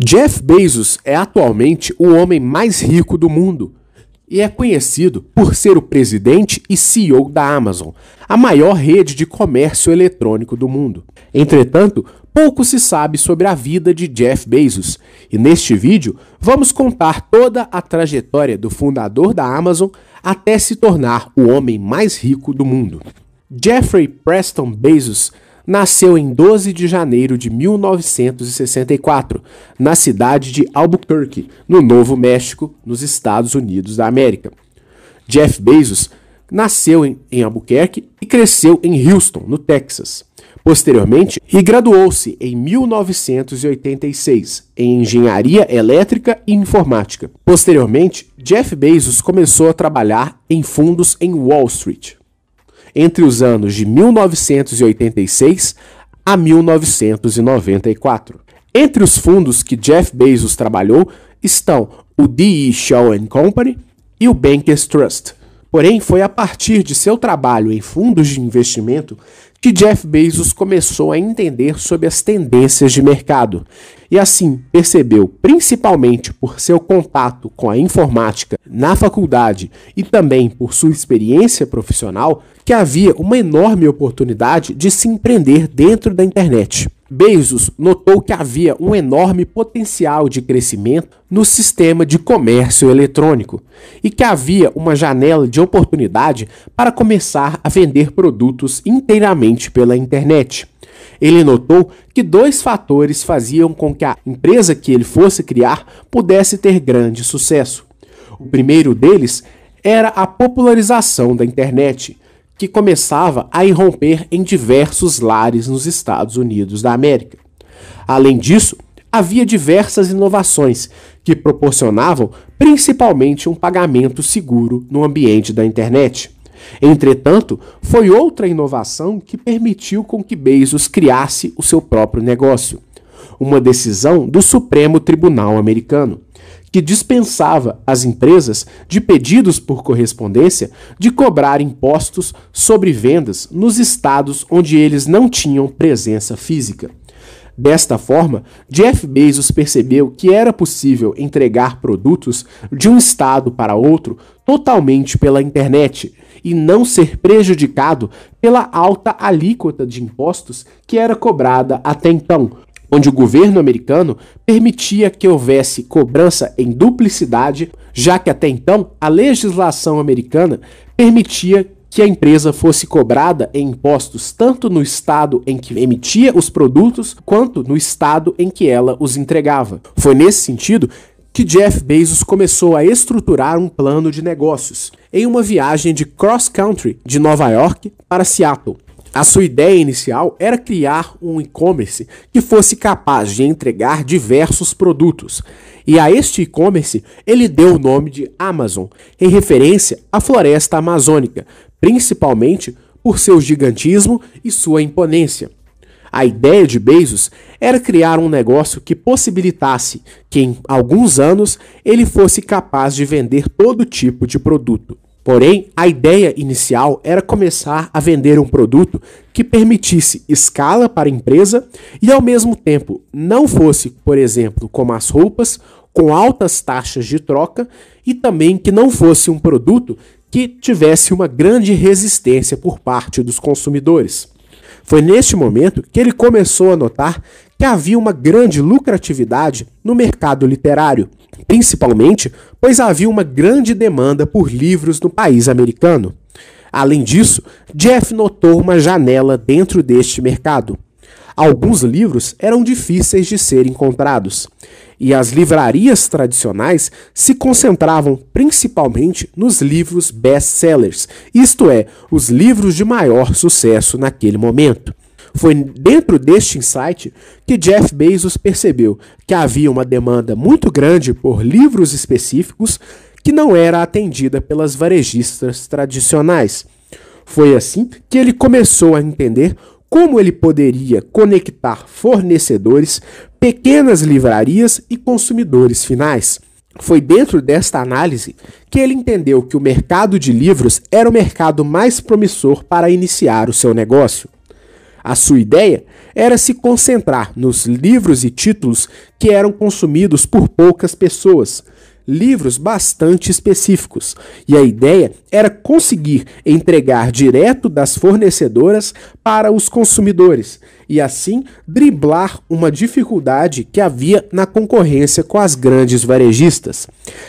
Jeff Bezos é atualmente o homem mais rico do mundo e é conhecido por ser o presidente e CEO da Amazon, a maior rede de comércio eletrônico do mundo. Entretanto, pouco se sabe sobre a vida de Jeff Bezos, e neste vídeo vamos contar toda a trajetória do fundador da Amazon até se tornar o homem mais rico do mundo. Jeffrey Preston Bezos nasceu em 12 de janeiro de 1964, na cidade de Albuquerque, no Novo México, nos Estados Unidos da América. Jeff Bezos nasceu em, Albuquerque e cresceu em Houston, no Texas. Posteriormente, e graduou-se em 1986 em Engenharia Elétrica e Informática. Posteriormente, Jeff Bezos começou a trabalhar em fundos em Wall Street entre os anos de 1986 a 1994. Entre os fundos que Jeff Bezos trabalhou estão o D.E. Shaw Company e o Bankers Trust. Porém, foi a partir de seu trabalho em fundos de investimento que Jeff Bezos começou a entender sobre as tendências de mercado e assim percebeu, principalmente por seu contato com a informática na faculdade e também por sua experiência profissional, que havia uma enorme oportunidade de se empreender dentro da internet. Bezos notou que havia um enorme potencial de crescimento no sistema de comércio eletrônico e que havia uma janela de oportunidade para começar a vender produtos inteiramente pela internet. Ele notou que dois fatores faziam com que a empresa que ele fosse criar pudesse ter grande sucesso. O primeiro deles era a popularização da internet que começava a irromper em diversos lares nos Estados Unidos da América. Além disso, havia diversas inovações que proporcionavam principalmente um pagamento seguro no ambiente da internet. Entretanto, foi outra inovação que permitiu com que Bezos criasse o seu próprio negócio, uma decisão do Supremo Tribunal Americano que dispensava as empresas de pedidos por correspondência de cobrar impostos sobre vendas nos estados onde eles não tinham presença física. Desta forma, Jeff Bezos percebeu que era possível entregar produtos de um estado para outro totalmente pela internet e não ser prejudicado pela alta alíquota de impostos que era cobrada até então, onde o governo americano permitia que houvesse cobrança em duplicidade, já que até então a legislação americana permitia que a empresa fosse cobrada em impostos tanto no estado em que emitia os produtos quanto no estado em que ela os entregava. Foi nesse sentido que Jeff Bezos começou a estruturar um plano de negócios em uma viagem de cross country de Nova York para Seattle a sua ideia inicial era criar um e-commerce que fosse capaz de entregar diversos produtos. E a este e-commerce ele deu o nome de Amazon, em referência à floresta amazônica, principalmente por seu gigantismo e sua imponência. A ideia de Bezos era criar um negócio que possibilitasse que em alguns anos ele fosse capaz de vender todo tipo de produto. Porém, a ideia inicial era começar a vender um produto que permitisse escala para a empresa e, ao mesmo tempo, não fosse, por exemplo, como as roupas, com altas taxas de troca e também que não fosse um produto que tivesse uma grande resistência por parte dos consumidores. Foi neste momento que ele começou a notar que havia uma grande lucratividade no mercado literário, principalmente pois havia uma grande demanda por livros no país americano. Além disso, Jeff notou uma janela dentro deste mercado. Alguns livros eram difíceis de serem encontrados, e as livrarias tradicionais se concentravam principalmente nos livros best-sellers, isto é, os livros de maior sucesso naquele momento. Foi dentro deste insight que Jeff Bezos percebeu que havia uma demanda muito grande por livros específicos que não era atendida pelas varejistas tradicionais. Foi assim que ele começou a entender como ele poderia conectar fornecedores, pequenas livrarias e consumidores finais. Foi dentro desta análise que ele entendeu que o mercado de livros era o mercado mais promissor para iniciar o seu negócio. A sua ideia era se concentrar nos livros e títulos que eram consumidos por poucas pessoas, livros bastante específicos, e a ideia era conseguir entregar direto das fornecedoras para os consumidores e assim driblar uma dificuldade que havia na concorrência com as grandes varejistas.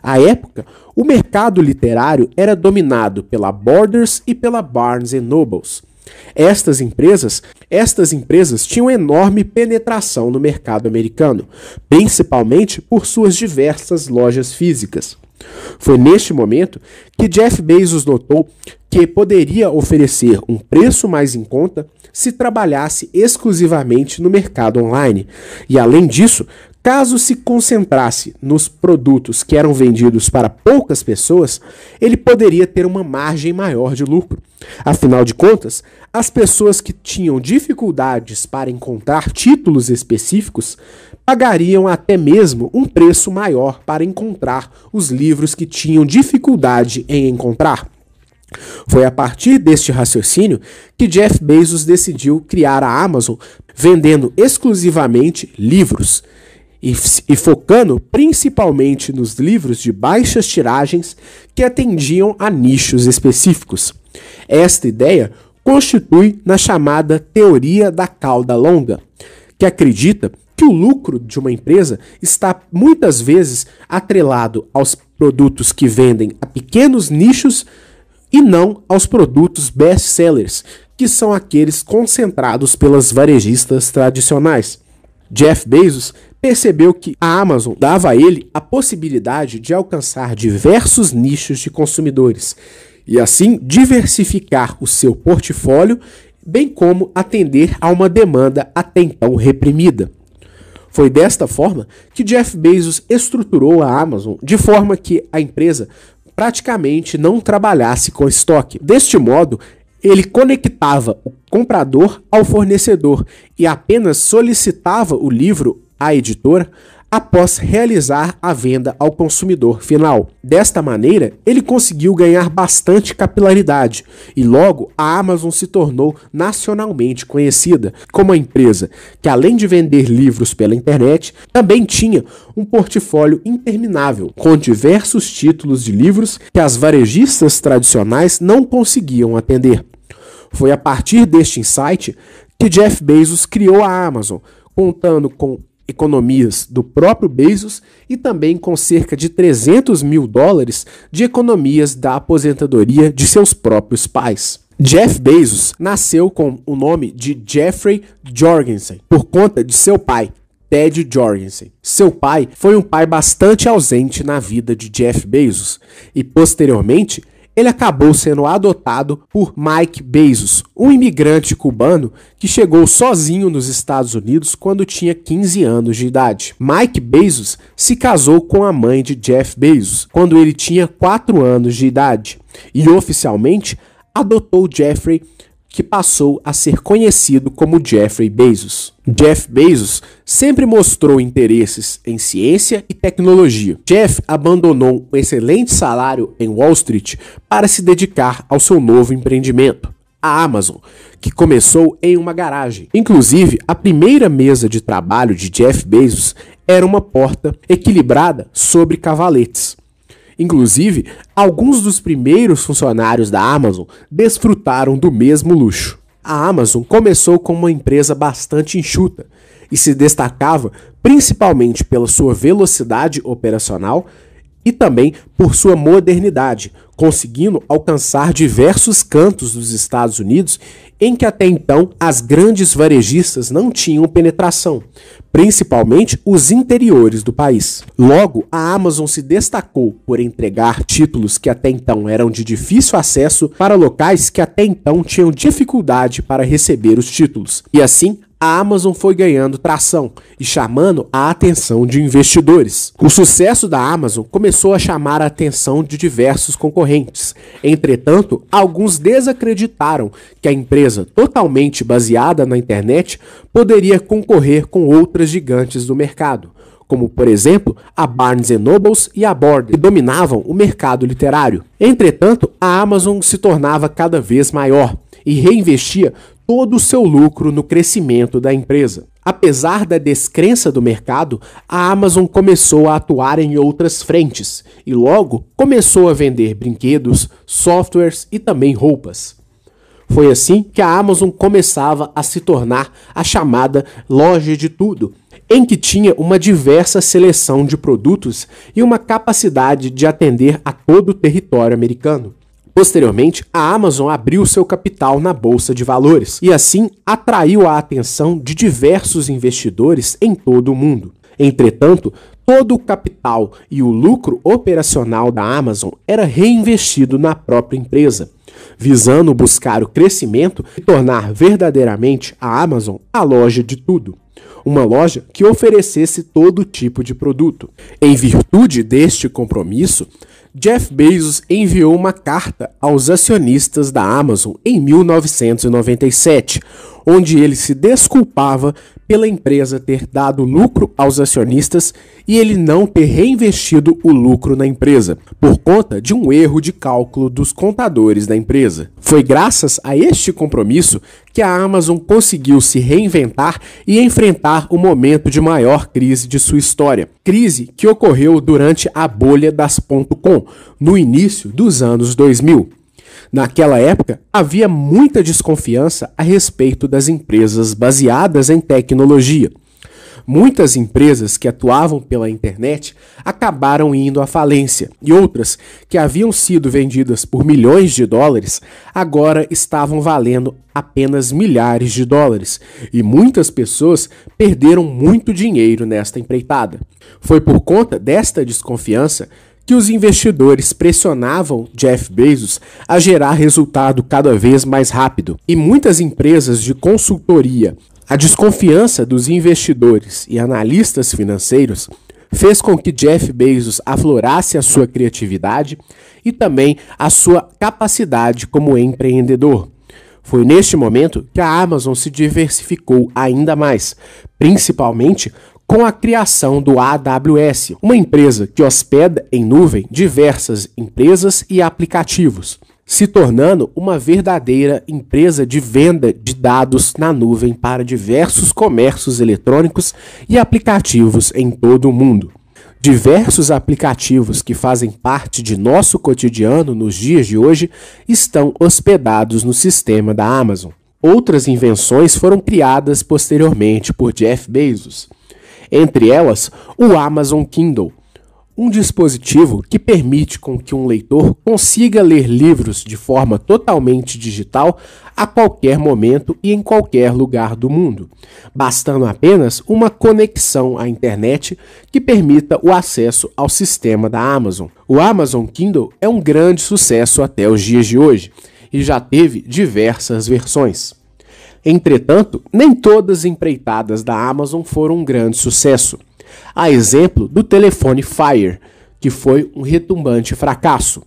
À época, o mercado literário era dominado pela Borders e pela Barnes Nobles. Estas empresas, estas empresas tinham enorme penetração no mercado americano, principalmente por suas diversas lojas físicas. Foi neste momento que Jeff Bezos notou que poderia oferecer um preço mais em conta se trabalhasse exclusivamente no mercado online. E além disso, Caso se concentrasse nos produtos que eram vendidos para poucas pessoas, ele poderia ter uma margem maior de lucro. Afinal de contas, as pessoas que tinham dificuldades para encontrar títulos específicos pagariam até mesmo um preço maior para encontrar os livros que tinham dificuldade em encontrar. Foi a partir deste raciocínio que Jeff Bezos decidiu criar a Amazon, vendendo exclusivamente livros e, e, focando principalmente nos livros de baixas tiragens que atendiam a nichos específicos. Esta ideia constitui na chamada teoria da cauda longa, que acredita que o lucro de uma empresa está muitas vezes atrelado aos produtos que vendem a pequenos nichos e não aos produtos best-sellers, que são aqueles concentrados pelas varejistas tradicionais. Jeff Bezos percebeu que a Amazon dava a ele a possibilidade de alcançar diversos nichos de consumidores e assim diversificar o seu portfólio, bem como atender a uma demanda até então reprimida. Foi desta forma que Jeff Bezos estruturou a Amazon de forma que a empresa praticamente não trabalhasse com estoque. Deste modo, ele conectava o comprador ao fornecedor e apenas solicitava o livro à editora após realizar a venda ao consumidor final. Desta maneira, ele conseguiu ganhar bastante capilaridade e logo a Amazon se tornou nacionalmente conhecida como a empresa que, além de vender livros pela internet, também tinha um portfólio interminável com diversos títulos de livros que as varejistas tradicionais não conseguiam atender. Foi a partir deste insight que Jeff Bezos criou a Amazon, contando com economias do próprio Bezos e também com cerca de 300 mil dólares de economias da aposentadoria de seus próprios pais. Jeff Bezos nasceu com o nome de Jeffrey Jorgensen por conta de seu pai, Ted Jorgensen. Seu pai foi um pai bastante ausente na vida de Jeff Bezos e posteriormente ele acabou sendo adotado por Mike Bezos, um imigrante cubano que chegou sozinho nos Estados Unidos quando tinha 15 anos de idade. Mike Bezos se casou com a mãe de Jeff Bezos quando ele tinha 4 anos de idade e oficialmente adotou Jeffrey que passou a ser conhecido como Jeffrey Bezos. Jeff Bezos sempre mostrou interesses em ciência e tecnologia. Jeff abandonou um excelente salário em Wall Street para se dedicar ao seu novo empreendimento, a Amazon, que começou em uma garagem. Inclusive, a primeira mesa de trabalho de Jeff Bezos era uma porta equilibrada sobre cavaletes. Inclusive, alguns dos primeiros funcionários da Amazon desfrutaram do mesmo luxo. A Amazon começou como uma empresa bastante enxuta e se destacava principalmente pela sua velocidade operacional e também por sua modernidade, conseguindo alcançar diversos cantos dos Estados Unidos em que até então as grandes varejistas não tinham penetração, principalmente os interiores do país. Logo, a Amazon se destacou por entregar títulos que até então eram de difícil acesso para locais que até então tinham dificuldade para receber os títulos. E assim, a Amazon foi ganhando tração e chamando a atenção de investidores. O sucesso da Amazon começou a chamar a atenção de diversos concorrentes. Entretanto, alguns desacreditaram que a empresa, totalmente baseada na internet, poderia concorrer com outras gigantes do mercado, como por exemplo a Barnes Nobles e a Borden, que dominavam o mercado literário. Entretanto, a Amazon se tornava cada vez maior e reinvestia todo o seu lucro no crescimento da empresa. Apesar da descrença do mercado, a Amazon começou a atuar em outras frentes e logo começou a vender brinquedos, softwares e também roupas. Foi assim que a Amazon começava a se tornar a chamada loja de tudo, em que tinha uma diversa seleção de produtos e uma capacidade de atender a todo o território americano. Posteriormente, a Amazon abriu seu capital na bolsa de valores e assim atraiu a atenção de diversos investidores em todo o mundo. Entretanto, todo o capital e o lucro operacional da Amazon era reinvestido na própria empresa, visando buscar o crescimento e tornar verdadeiramente a Amazon a loja de tudo uma loja que oferecesse todo tipo de produto. Em virtude deste compromisso, Jeff Bezos enviou uma carta aos acionistas da Amazon em 1997, onde ele se desculpava pela empresa ter dado lucro aos acionistas e ele não ter reinvestido o lucro na empresa, por conta de um erro de cálculo dos contadores da empresa. Foi graças a este compromisso que a Amazon conseguiu se reinventar e enfrentar o momento de maior crise de sua história. Crise que ocorreu durante a bolha das .com, no início dos anos 2000. Naquela época, havia muita desconfiança a respeito das empresas baseadas em tecnologia. Muitas empresas que atuavam pela internet acabaram indo à falência e outras que haviam sido vendidas por milhões de dólares agora estavam valendo apenas milhares de dólares e muitas pessoas perderam muito dinheiro nesta empreitada. Foi por conta desta desconfiança que os investidores pressionavam Jeff Bezos a gerar resultado cada vez mais rápido. E muitas empresas de consultoria, a desconfiança dos investidores e analistas financeiros fez com que Jeff Bezos aflorasse a sua criatividade e também a sua capacidade como empreendedor. Foi neste momento que a Amazon se diversificou ainda mais, principalmente com a criação do AWS, uma empresa que hospeda em nuvem diversas empresas e aplicativos, se tornando uma verdadeira empresa de venda de dados na nuvem para diversos comércios eletrônicos e aplicativos em todo o mundo. Diversos aplicativos que fazem parte de nosso cotidiano nos dias de hoje estão hospedados no sistema da Amazon. Outras invenções foram criadas posteriormente por Jeff Bezos entre elas o Amazon Kindle, um dispositivo que permite com que um leitor consiga ler livros de forma totalmente digital a qualquer momento e em qualquer lugar do mundo, bastando apenas uma conexão à internet que permita o acesso ao sistema da Amazon. O Amazon Kindle é um grande sucesso até os dias de hoje e já teve diversas versões. Entretanto, nem todas as empreitadas da Amazon foram um grande sucesso. A exemplo do telefone Fire, que foi um retumbante fracasso.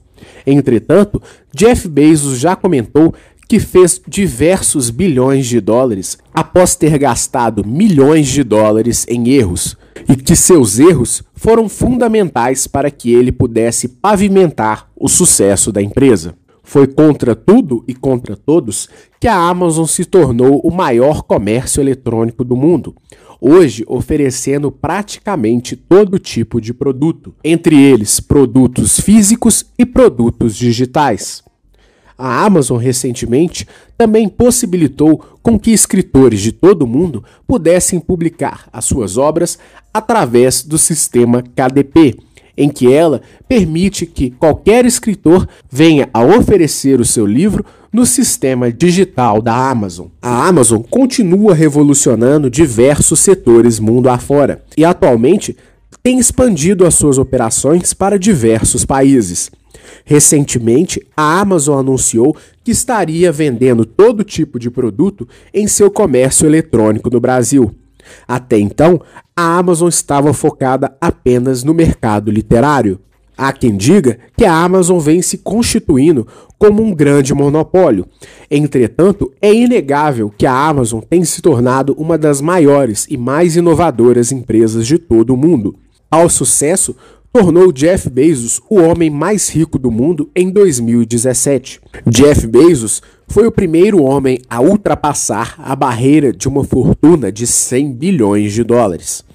Entretanto, Jeff Bezos já comentou que fez diversos bilhões de dólares após ter gastado milhões de dólares em erros, e que seus erros foram fundamentais para que ele pudesse pavimentar o sucesso da empresa. Foi contra tudo e contra todos que a Amazon se tornou o maior comércio eletrônico do mundo, hoje oferecendo praticamente todo tipo de produto, entre eles produtos físicos e produtos digitais. A Amazon recentemente também possibilitou com que escritores de todo o mundo pudessem publicar as suas obras através do sistema KDP, em que ela permite que qualquer escritor venha a oferecer o seu livro no sistema digital da Amazon. A Amazon continua revolucionando diversos setores mundo afora e atualmente tem expandido as suas operações para diversos países. Recentemente, a Amazon anunciou que estaria vendendo todo tipo de produto em seu comércio eletrônico no Brasil. Até então, a Amazon estava focada apenas no mercado literário. Há quem diga que a Amazon vem se constituindo como um grande monopólio. Entretanto, é inegável que a Amazon tem se tornado uma das maiores e mais inovadoras empresas de todo o mundo. Ao sucesso, tornou Jeff Bezos o homem mais rico do mundo em 2017. Jeff Bezos foi o primeiro homem a ultrapassar a barreira de uma fortuna de 100 bilhões de dólares.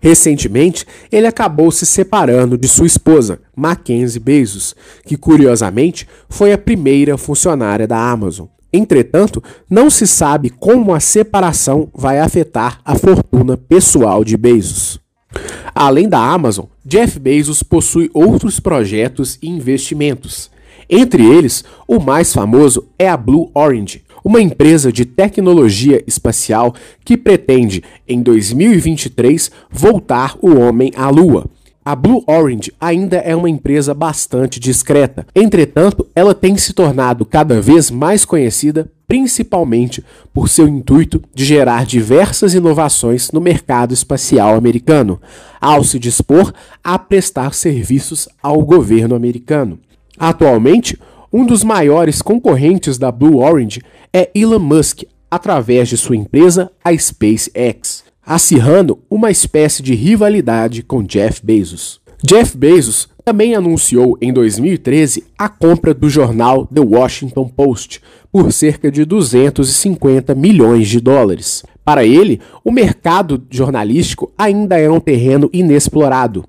Recentemente, ele acabou se separando de sua esposa, Mackenzie Bezos, que curiosamente foi a primeira funcionária da Amazon. Entretanto, não se sabe como a separação vai afetar a fortuna pessoal de Bezos. Além da Amazon, Jeff Bezos possui outros projetos e investimentos. Entre eles, o mais famoso é a Blue Orange, uma empresa de tecnologia espacial que pretende, em 2023, voltar o homem à Lua. A Blue Orange ainda é uma empresa bastante discreta. Entretanto, ela tem se tornado cada vez mais conhecida, principalmente por seu intuito de gerar diversas inovações no mercado espacial americano, ao se dispor a prestar serviços ao governo americano. Atualmente, um dos maiores concorrentes da Blue Orange é Elon Musk, através de sua empresa, a SpaceX, acirrando uma espécie de rivalidade com Jeff Bezos. Jeff Bezos também anunciou em 2013 a compra do jornal The Washington Post por cerca de 250 milhões de dólares. Para ele, o mercado jornalístico ainda é um terreno inexplorado,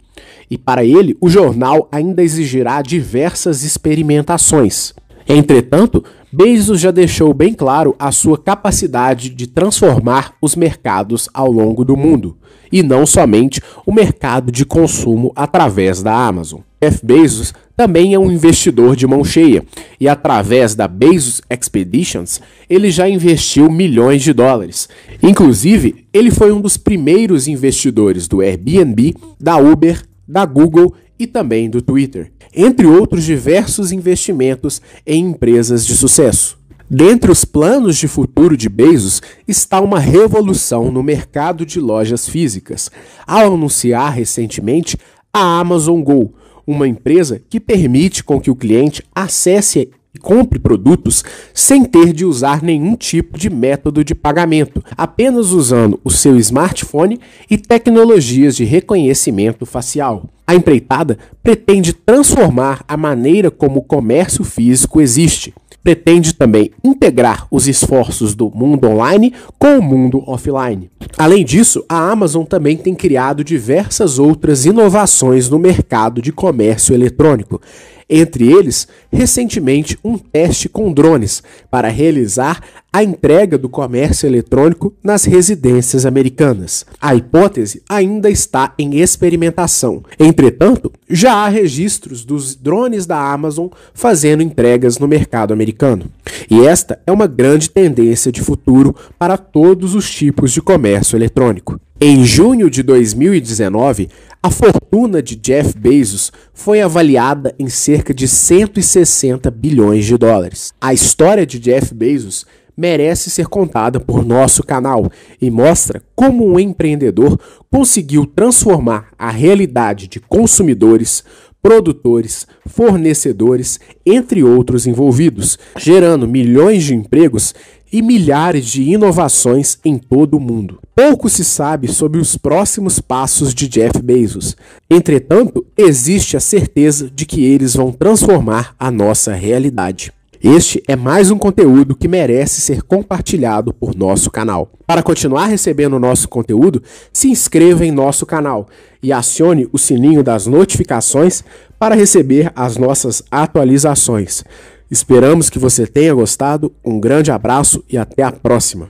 e para ele, o jornal ainda exigirá diversas experimentações. Entretanto, Bezos já deixou bem claro a sua capacidade de transformar os mercados ao longo do mundo, e não somente o mercado de consumo através da Amazon. Jeff Bezos também é um investidor de mão cheia, e através da Bezos Expeditions, ele já investiu milhões de dólares. Inclusive, ele foi um dos primeiros investidores do Airbnb, da Uber, da Google e também do Twitter, entre outros diversos investimentos em empresas de sucesso. Dentre os planos de futuro de Bezos está uma revolução no mercado de lojas físicas, ao anunciar recentemente a Amazon Go, uma empresa que permite com que o cliente acesse compre produtos sem ter de usar nenhum tipo de método de pagamento, apenas usando o seu smartphone e tecnologias de reconhecimento facial. A empreitada pretende transformar a maneira como o comércio físico existe. Pretende também integrar os esforços do mundo online com o mundo offline. Além disso, a Amazon também tem criado diversas outras inovações no mercado de comércio eletrônico. Entre eles, recentemente, um teste com drones para realizar a entrega do comércio eletrônico nas residências americanas. A hipótese ainda está em experimentação. Entretanto, já há registros dos drones da Amazon fazendo entregas no mercado americano. E esta é uma grande tendência de futuro para todos os tipos de comércio eletrônico. Em junho de 2019, a fortuna de Jeff Bezos foi avaliada em cerca de 160 bilhões de dólares. A história de Jeff Bezos merece ser contada por nosso canal e mostra como um empreendedor conseguiu transformar a realidade de consumidores, produtores, fornecedores, entre outros envolvidos, gerando milhões de empregos e milhares de inovações em todo o mundo. Pouco se sabe sobre os próximos passos de Jeff Bezos. Entretanto, existe a certeza de que eles vão transformar a nossa realidade. Este é mais um conteúdo que merece ser compartilhado por nosso canal. Para continuar recebendo nosso conteúdo, se inscreva em nosso canal e acione o sininho das notificações para receber as nossas atualizações. Esperamos que você tenha gostado. Um grande abraço e até a próxima.